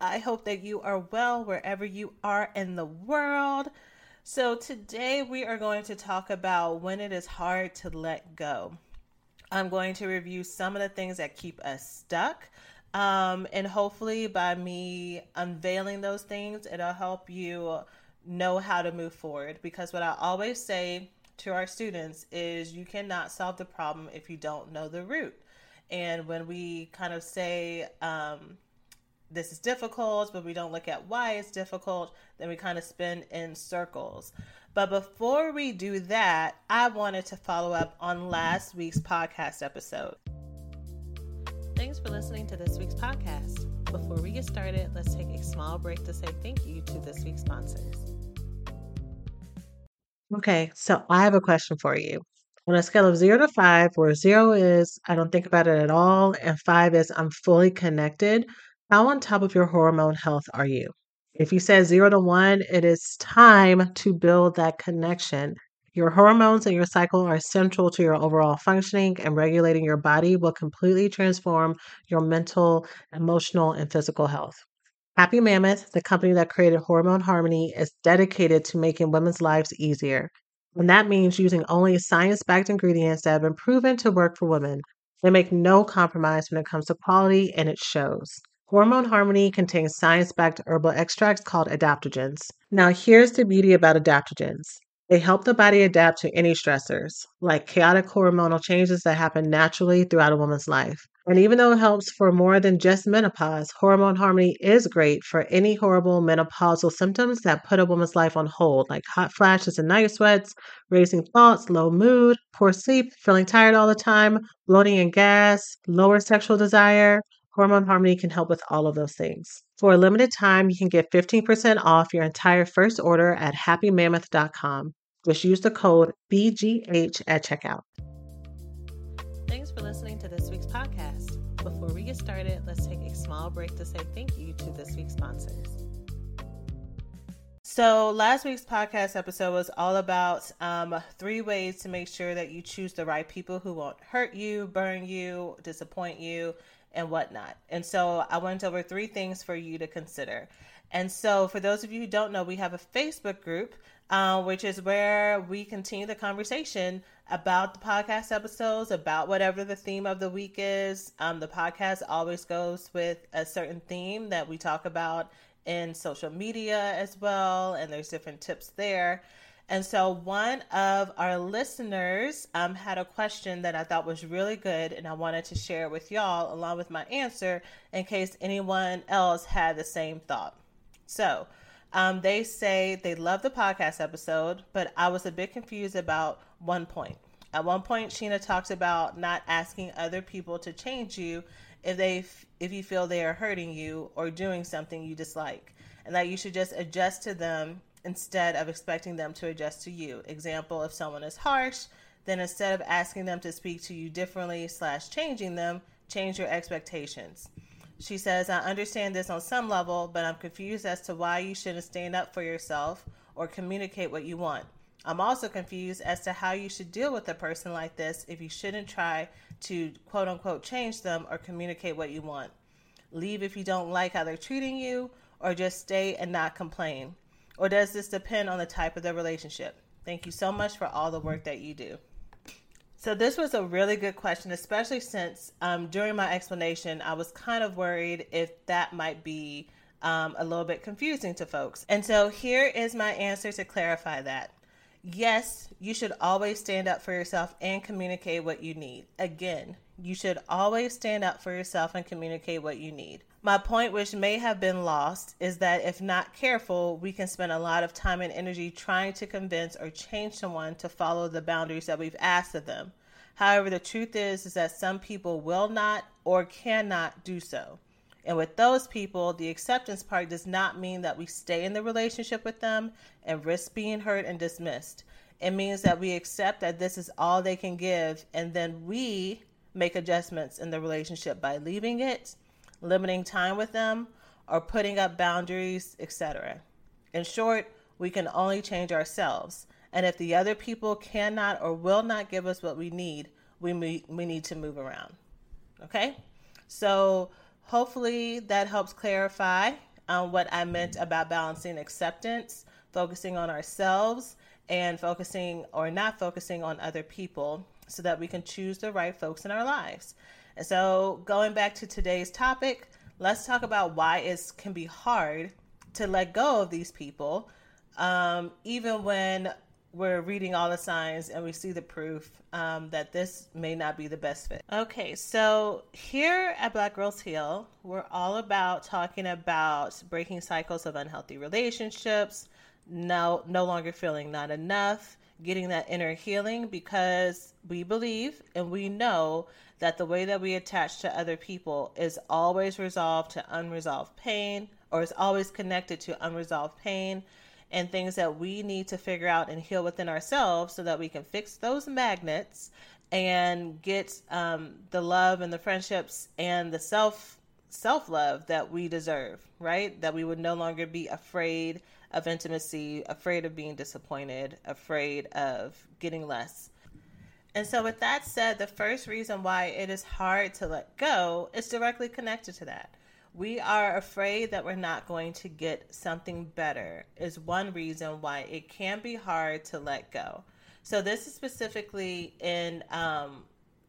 I hope that you are well wherever you are in the world. So, today we are going to talk about when it is hard to let go. I'm going to review some of the things that keep us stuck. Um, and hopefully, by me unveiling those things, it'll help you know how to move forward. Because what I always say to our students is you cannot solve the problem if you don't know the root. And when we kind of say, um, this is difficult, but we don't look at why it's difficult, then we kind of spin in circles. But before we do that, I wanted to follow up on last week's podcast episode. Thanks for listening to this week's podcast. Before we get started, let's take a small break to say thank you to this week's sponsors. Okay, so I have a question for you. On a scale of zero to five, where zero is I don't think about it at all, and five is I'm fully connected, how on top of your hormone health are you? If you said zero to one, it is time to build that connection. Your hormones and your cycle are central to your overall functioning, and regulating your body will completely transform your mental, emotional, and physical health. Happy Mammoth, the company that created Hormone Harmony, is dedicated to making women's lives easier. And that means using only science backed ingredients that have been proven to work for women. They make no compromise when it comes to quality, and it shows. Hormone Harmony contains science backed herbal extracts called adaptogens. Now, here's the beauty about adaptogens they help the body adapt to any stressors, like chaotic hormonal changes that happen naturally throughout a woman's life. And even though it helps for more than just menopause, Hormone Harmony is great for any horrible menopausal symptoms that put a woman's life on hold, like hot flashes and night sweats, racing thoughts, low mood, poor sleep, feeling tired all the time, bloating and gas, lower sexual desire, Hormone Harmony can help with all of those things. For a limited time, you can get 15% off your entire first order at happymammoth.com. Just use the code BGH at checkout. Thanks for listening to this week's podcast. Before we get started, let's take a small break to say thank you to this week's sponsors. So, last week's podcast episode was all about um, three ways to make sure that you choose the right people who won't hurt you, burn you, disappoint you, and whatnot. And so I went over three things for you to consider. And so, for those of you who don't know, we have a Facebook group, uh, which is where we continue the conversation about the podcast episodes, about whatever the theme of the week is. Um, the podcast always goes with a certain theme that we talk about in social media as well, and there's different tips there. And so, one of our listeners um, had a question that I thought was really good, and I wanted to share with y'all along with my answer in case anyone else had the same thought. So, um, they say they love the podcast episode, but I was a bit confused about one point. At one point, Shena talks about not asking other people to change you if they if you feel they are hurting you or doing something you dislike, and that you should just adjust to them instead of expecting them to adjust to you. Example, if someone is harsh, then instead of asking them to speak to you differently slash changing them, change your expectations. She says, I understand this on some level, but I'm confused as to why you shouldn't stand up for yourself or communicate what you want. I'm also confused as to how you should deal with a person like this if you shouldn't try to quote unquote change them or communicate what you want. Leave if you don't like how they're treating you, or just stay and not complain. Or does this depend on the type of the relationship? Thank you so much for all the work that you do. So, this was a really good question, especially since um, during my explanation, I was kind of worried if that might be um, a little bit confusing to folks. And so, here is my answer to clarify that. Yes, you should always stand up for yourself and communicate what you need. Again, you should always stand up for yourself and communicate what you need. My point, which may have been lost, is that if not careful, we can spend a lot of time and energy trying to convince or change someone to follow the boundaries that we've asked of them. However, the truth is, is that some people will not or cannot do so. And with those people, the acceptance part does not mean that we stay in the relationship with them and risk being hurt and dismissed. It means that we accept that this is all they can give, and then we make adjustments in the relationship by leaving it, limiting time with them, or putting up boundaries, etc. In short, we can only change ourselves. And if the other people cannot or will not give us what we need, we, we need to move around. Okay? So, Hopefully, that helps clarify um, what I meant about balancing acceptance, focusing on ourselves, and focusing or not focusing on other people so that we can choose the right folks in our lives. So, going back to today's topic, let's talk about why it can be hard to let go of these people, um, even when we're reading all the signs and we see the proof um, that this may not be the best fit. Okay, so here at Black Girls Heal, we're all about talking about breaking cycles of unhealthy relationships, no, no longer feeling not enough, getting that inner healing because we believe and we know that the way that we attach to other people is always resolved to unresolved pain or is always connected to unresolved pain and things that we need to figure out and heal within ourselves so that we can fix those magnets and get um, the love and the friendships and the self self love that we deserve, right? That we would no longer be afraid of intimacy, afraid of being disappointed, afraid of getting less. And so, with that said, the first reason why it is hard to let go is directly connected to that. We are afraid that we're not going to get something better is one reason why it can be hard to let go. So this is specifically in um,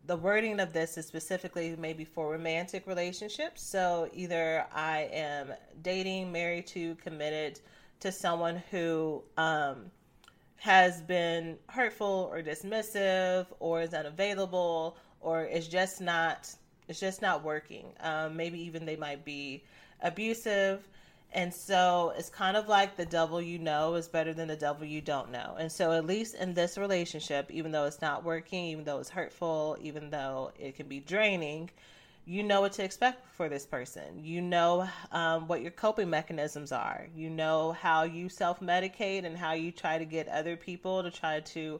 the wording of this is specifically maybe for romantic relationships. So either i am dating married to committed to someone who um, has been hurtful or dismissive or is unavailable or is just not it's just not working. Um, maybe even they might be abusive. And so it's kind of like the devil you know is better than the devil you don't know. And so, at least in this relationship, even though it's not working, even though it's hurtful, even though it can be draining, you know what to expect for this person. You know um, what your coping mechanisms are. You know how you self medicate and how you try to get other people to try to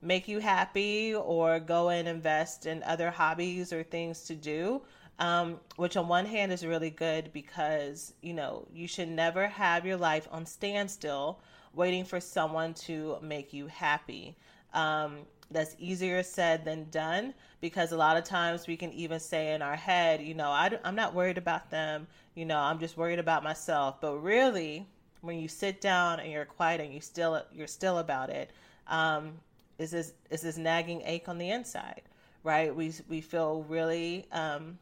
make you happy or go and invest in other hobbies or things to do. Um, which on one hand is really good because you know you should never have your life on standstill waiting for someone to make you happy. Um, that's easier said than done because a lot of times we can even say in our head, you know, I, am not worried about them, you know, I'm just worried about myself. But really, when you sit down and you're quiet and you still you're still about it, um, is this is this nagging ache on the inside, right? We we feel really um,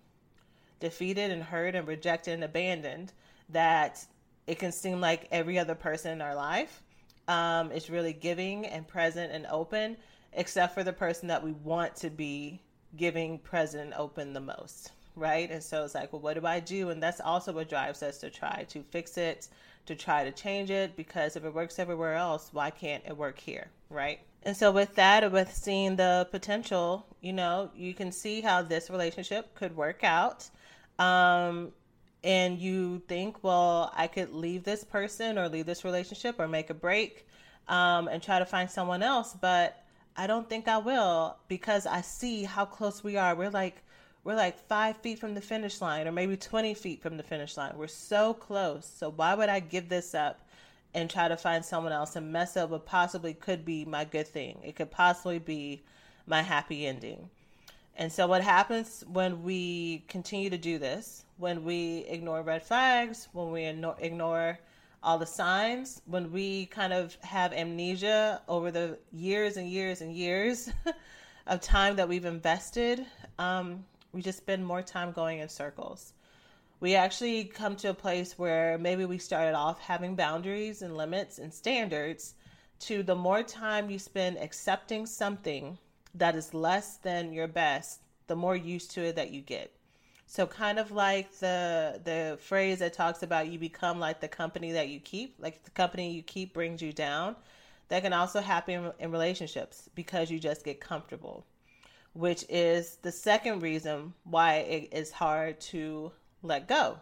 defeated and hurt and rejected and abandoned that it can seem like every other person in our life um, is really giving and present and open, except for the person that we want to be giving, present, open the most, right? And so it's like, well, what do I do? And that's also what drives us to try to fix it, to try to change it, because if it works everywhere else, why can't it work here, right? And so, with that, with seeing the potential, you know, you can see how this relationship could work out. Um, and you think, well, I could leave this person or leave this relationship or make a break um, and try to find someone else. But I don't think I will because I see how close we are. We're like, we're like five feet from the finish line or maybe 20 feet from the finish line. We're so close. So, why would I give this up? and try to find someone else and mess up what possibly could be my good thing. It could possibly be my happy ending. And so, what happens when we continue to do this, when we ignore red flags, when we ignore all the signs, when we kind of have amnesia over the years and years and years of time that we've invested, um, we just spend more time going in circles we actually come to a place where maybe we started off having boundaries and limits and standards to the more time you spend accepting something that is less than your best, the more used to it that you get. So kind of like the the phrase that talks about you become like the company that you keep, like the company you keep brings you down. That can also happen in relationships because you just get comfortable, which is the second reason why it is hard to let go.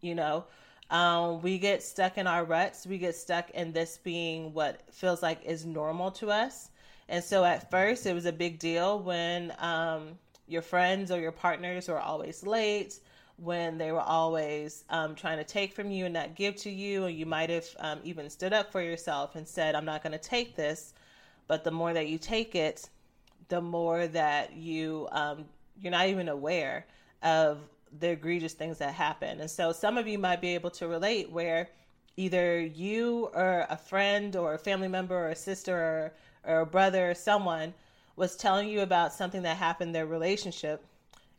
You know, um, we get stuck in our ruts. We get stuck in this being what feels like is normal to us. And so at first, it was a big deal when um, your friends or your partners were always late, when they were always um, trying to take from you and not give to you, and you might have um, even stood up for yourself and said, I'm not going to take this. But the more that you take it, the more that you um, you're not even aware of the egregious things that happen. And so some of you might be able to relate where either you or a friend or a family member or a sister or, or a brother or someone was telling you about something that happened in their relationship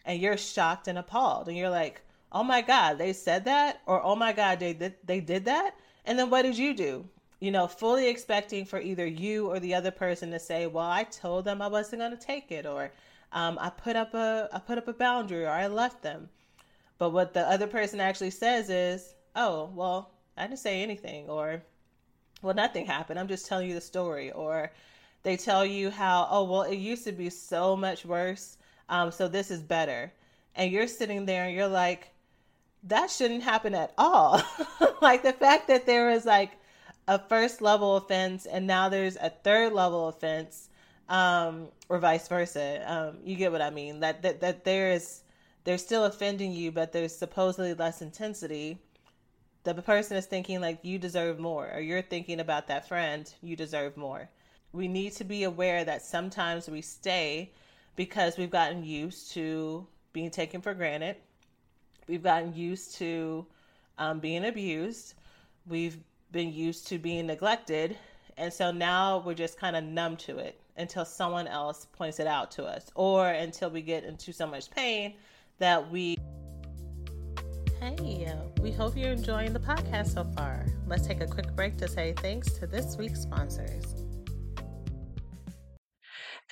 and you're shocked and appalled. And you're like oh my god they said that? Or oh my god they did they did that? And then what did you do? You know fully expecting for either you or the other person to say well i told them i wasn't going to take it or um, i put up a i put up a boundary or i left them. But what the other person actually says is oh well i didn't say anything or well nothing happened. I'm just telling you the story or they tell you how, oh, well, it used to be so much worse. Um, so this is better. And you're sitting there and you're like, that shouldn't happen at all. like the fact that there is like a first level offense and now there's a third level offense, um, or vice versa. Um, you get what I mean? That, that, that there is, they're still offending you, but there's supposedly less intensity. The person is thinking like you deserve more, or you're thinking about that friend, you deserve more we need to be aware that sometimes we stay because we've gotten used to being taken for granted. We've gotten used to um, being abused. We've been used to being neglected. And so now we're just kind of numb to it until someone else points it out to us or until we get into so much pain that we. Hey, we hope you're enjoying the podcast so far. Let's take a quick break to say thanks to this week's sponsors.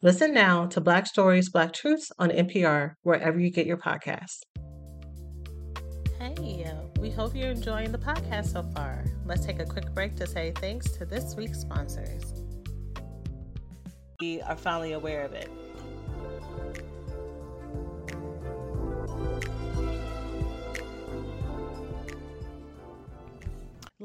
Listen now to Black Stories, Black Truths on NPR, wherever you get your podcasts. Hey, uh, we hope you're enjoying the podcast so far. Let's take a quick break to say thanks to this week's sponsors. We are finally aware of it.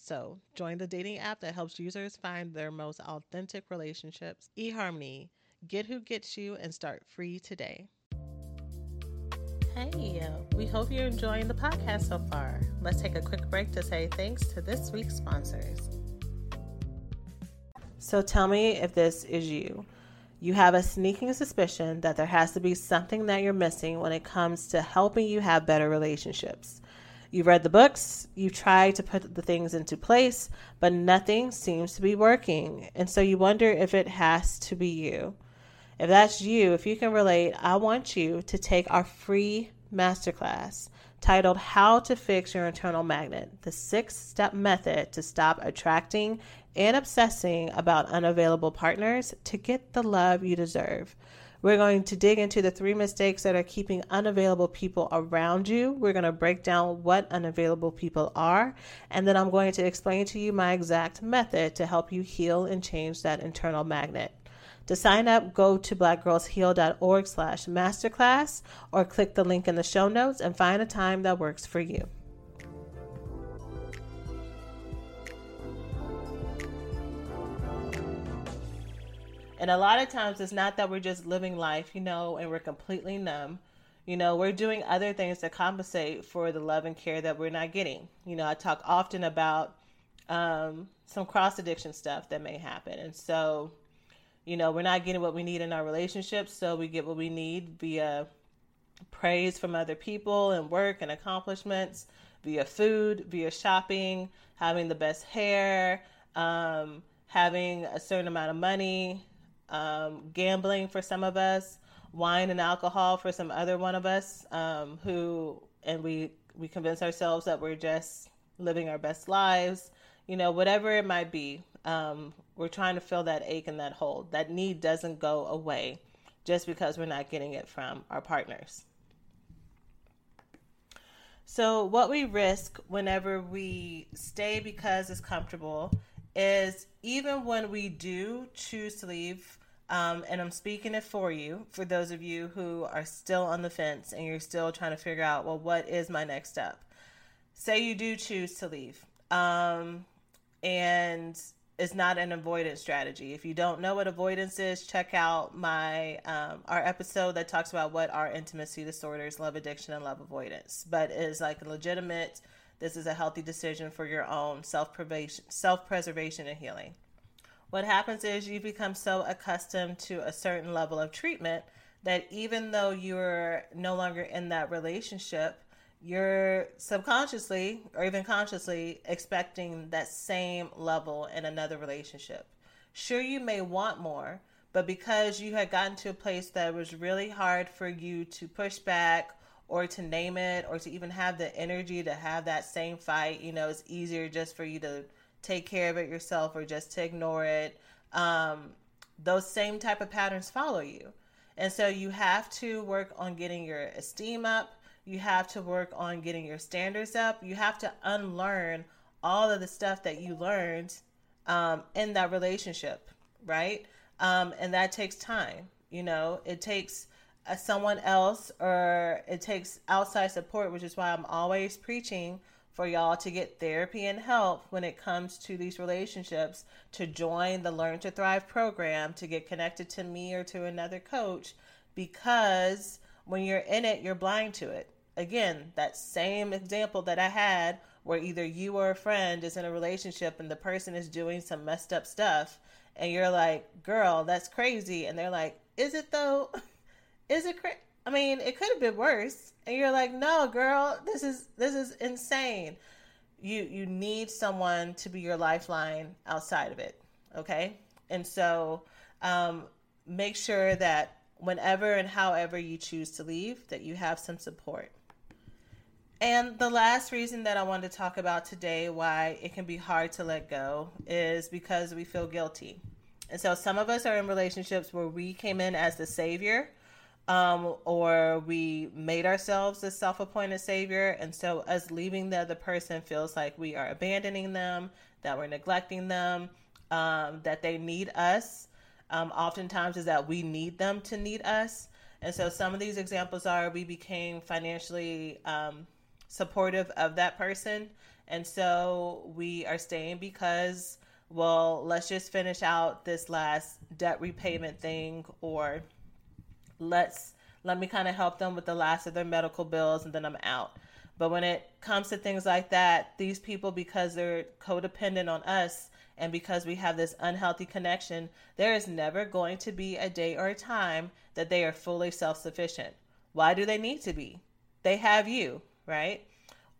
So, join the dating app that helps users find their most authentic relationships. eHarmony, get who gets you and start free today. Hey, we hope you're enjoying the podcast so far. Let's take a quick break to say thanks to this week's sponsors. So tell me if this is you. You have a sneaking suspicion that there has to be something that you're missing when it comes to helping you have better relationships. You've read the books, you've tried to put the things into place, but nothing seems to be working. And so you wonder if it has to be you. If that's you, if you can relate, I want you to take our free masterclass titled How to Fix Your Internal Magnet The Six Step Method to Stop Attracting and Obsessing About Unavailable Partners to Get the Love You Deserve. We're going to dig into the three mistakes that are keeping unavailable people around you. We're going to break down what unavailable people are, and then I'm going to explain to you my exact method to help you heal and change that internal magnet. To sign up, go to blackgirlsheal.org slash masterclass or click the link in the show notes and find a time that works for you. And a lot of times it's not that we're just living life, you know, and we're completely numb. You know, we're doing other things to compensate for the love and care that we're not getting. You know, I talk often about um, some cross addiction stuff that may happen. And so, you know, we're not getting what we need in our relationships, so we get what we need via praise from other people and work and accomplishments, via food, via shopping, having the best hair, um, having a certain amount of money, um, gambling for some of us, wine and alcohol for some other one of us um, who, and we we convince ourselves that we're just living our best lives, you know, whatever it might be. Um, we're trying to fill that ache and that hole. That need doesn't go away just because we're not getting it from our partners. So, what we risk whenever we stay because it's comfortable is even when we do choose to leave, um, and I'm speaking it for you, for those of you who are still on the fence and you're still trying to figure out, well, what is my next step? Say you do choose to leave. Um, and it's not an avoidance strategy. If you don't know what avoidance is, check out my um, our episode that talks about what are intimacy disorders, love addiction, and love avoidance. But it is like a legitimate. This is a healthy decision for your own self self preservation and healing. What happens is you become so accustomed to a certain level of treatment that even though you're no longer in that relationship, you're subconsciously or even consciously expecting that same level in another relationship. Sure, you may want more, but because you had gotten to a place that was really hard for you to push back or to name it or to even have the energy to have that same fight, you know, it's easier just for you to take care of it yourself or just to ignore it. Um, those same type of patterns follow you. And so you have to work on getting your esteem up you have to work on getting your standards up. You have to unlearn all of the stuff that you learned um, in that relationship, right? Um, and that takes time. You know, it takes someone else or it takes outside support, which is why I'm always preaching for y'all to get therapy and help when it comes to these relationships, to join the Learn to Thrive program, to get connected to me or to another coach, because when you're in it, you're blind to it again, that same example that I had where either you or a friend is in a relationship and the person is doing some messed up stuff and you're like, girl, that's crazy. And they're like, is it though? is it? I mean, it could have been worse. And you're like, no, girl, this is this is insane. You you need someone to be your lifeline outside of it. Okay. And so um, make sure that whenever and however you choose to leave, that you have some support. And the last reason that I wanted to talk about today, why it can be hard to let go, is because we feel guilty. And so some of us are in relationships where we came in as the savior, um, or we made ourselves a self appointed savior. And so us leaving the other person feels like we are abandoning them, that we're neglecting them, um, that they need us. Um, oftentimes is that we need them to need us. And so some of these examples are we became financially um, supportive of that person. And so we are staying because, well, let's just finish out this last debt repayment thing, or let's let me kind of help them with the last of their medical bills and then I'm out. But when it comes to things like that, these people, because they're codependent on us and because we have this unhealthy connection, there is never going to be a day or a time that they are fully self sufficient. Why do they need to be? They have you, right?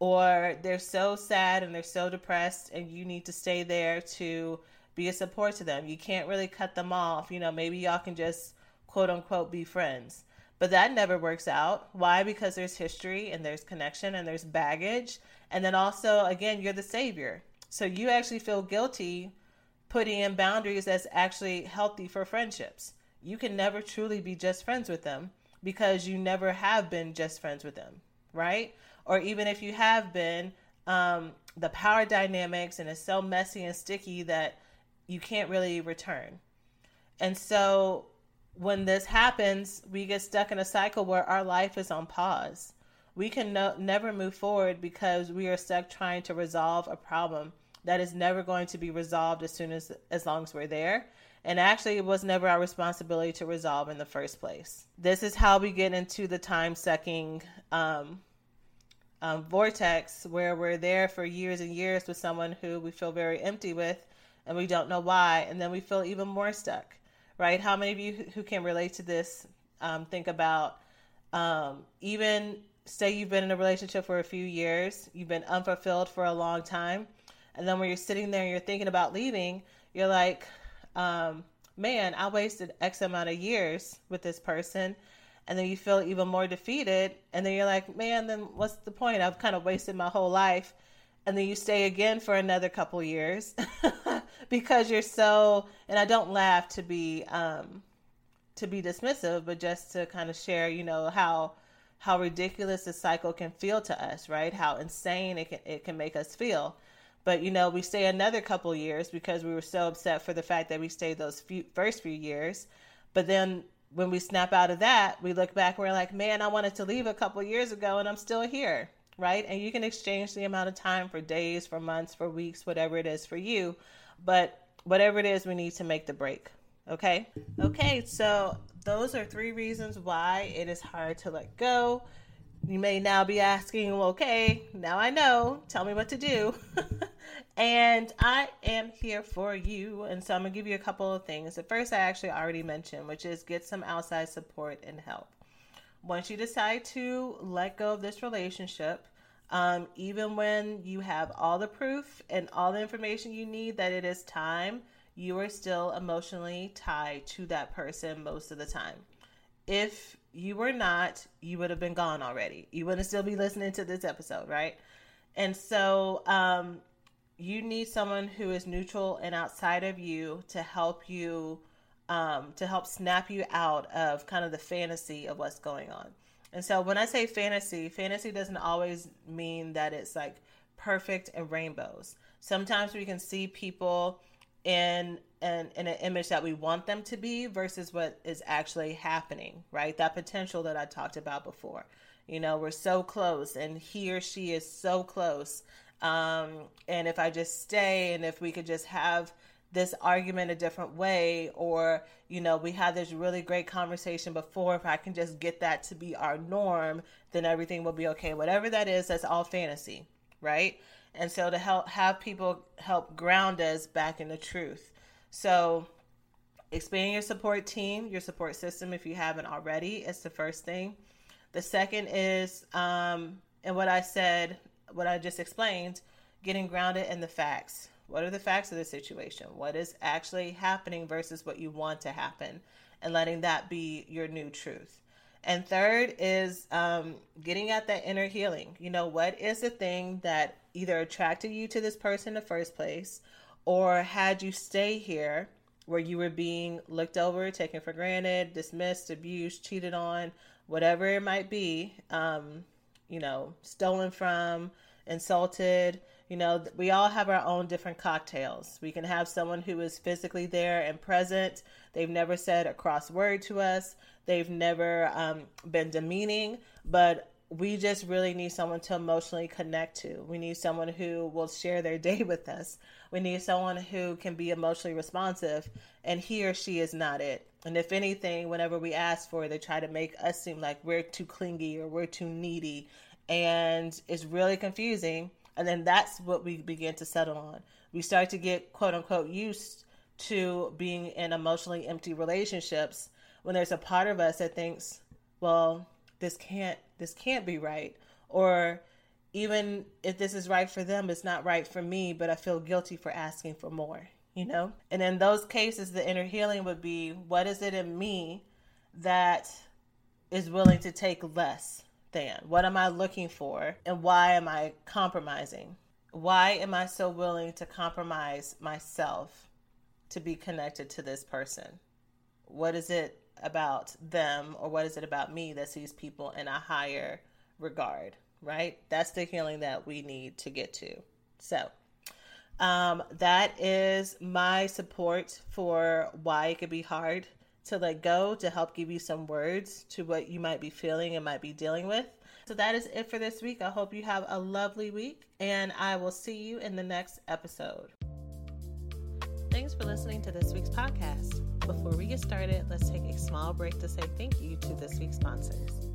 Or they're so sad and they're so depressed, and you need to stay there to be a support to them. You can't really cut them off. You know, maybe y'all can just quote unquote be friends. But that never works out. Why? Because there's history and there's connection and there's baggage. And then also, again, you're the savior. So you actually feel guilty putting in boundaries that's actually healthy for friendships. You can never truly be just friends with them because you never have been just friends with them, right? Or even if you have been, um, the power dynamics and it's so messy and sticky that you can't really return. And so when this happens, we get stuck in a cycle where our life is on pause. We can no, never move forward because we are stuck trying to resolve a problem that is never going to be resolved as soon as as long as we're there. And actually, it was never our responsibility to resolve in the first place. This is how we get into the time sucking um, um, vortex where we're there for years and years with someone who we feel very empty with and we don't know why. And then we feel even more stuck right? How many of you who can relate to this um, think about um, even say you've been in a relationship for a few years, you've been unfulfilled for a long time, and then when you're sitting there and you're thinking about leaving, you're like, um, man, I wasted X amount of years with this person. And then you feel even more defeated. And then you're like, man, then what's the point? I've kind of wasted my whole life. And then you stay again for another couple years. because you're so and I don't laugh to be um to be dismissive, but just to kind of share, you know, how how ridiculous the cycle can feel to us, right? How insane it can it can make us feel. But you know, we stay another couple years because we were so upset for the fact that we stayed those few, first few years. But then when we snap out of that, we look back, we're like, man, I wanted to leave a couple years ago and I'm still here, right? And you can exchange the amount of time for days, for months, for weeks, whatever it is for you. But whatever it is, we need to make the break. Okay. Okay. So those are three reasons why it is hard to let go. You may now be asking, well, okay, now I know. Tell me what to do. and I am here for you. And so I'm going to give you a couple of things. The first, I actually already mentioned, which is get some outside support and help. Once you decide to let go of this relationship, um, even when you have all the proof and all the information you need that it is time, you are still emotionally tied to that person most of the time. If you were not, you would have been gone already. You wouldn't still be listening to this episode, right? And so, um, you need someone who is neutral and outside of you to help you, um, to help snap you out of kind of the fantasy of what's going on. And so when I say fantasy, fantasy doesn't always mean that it's like perfect and rainbows. Sometimes we can see people in an in an image that we want them to be versus what is actually happening, right? That potential that I talked about before. You know, we're so close and he or she is so close. Um, and if I just stay and if we could just have this argument a different way or you know we had this really great conversation before. If i can just get that to be our norm then everything will be okay. Whatever that is that's all fantasy right? And so to help have people help ground us back in the truth. So expand your support team your support system if you haven't already it's the first thing. The second is um and what i said what i just explained getting grounded in the facts what are the facts of the situation? What is actually happening versus what you want to happen? And letting that be your new truth. And third is um, getting at that inner healing. You know, what is the thing that either attracted you to this person in the first place or had you stay here where you were being looked over, taken for granted, dismissed, abused, cheated on, whatever it might be, um, you know, stolen from, insulted. You know, we all have our own different cocktails. We can have someone who is physically there and present. They've never said a cross word to us. They've never um, been demeaning, but we just really need someone to emotionally connect to. We need someone who will share their day with us. We need someone who can be emotionally responsive, and he or she is not it. And if anything, whenever we ask for it, they try to make us seem like we're too clingy or we're too needy. And it's really confusing. And then that's what we begin to settle on. We start to get quote unquote used to being in emotionally empty relationships when there's a part of us that thinks, well, this can't this can't be right. Or even if this is right for them, it's not right for me, but I feel guilty for asking for more you know? And in those cases, the inner healing would be what is it in me that is willing to take less than? What am I looking for? And why am I compromising? Why am I so willing to compromise myself to be connected to this person? What is it about them or what is it about me that sees people in a higher regard, right? That's the healing that we need to get to. So, um, that is my support for why it could be hard to let go to help give you some words to what you might be feeling and might be dealing with. So that is it for this week. I hope you have a lovely week and I will see you in the next episode. Thanks for listening to this week's podcast. Before we get started, let's take a small break to say thank you to this week's sponsors.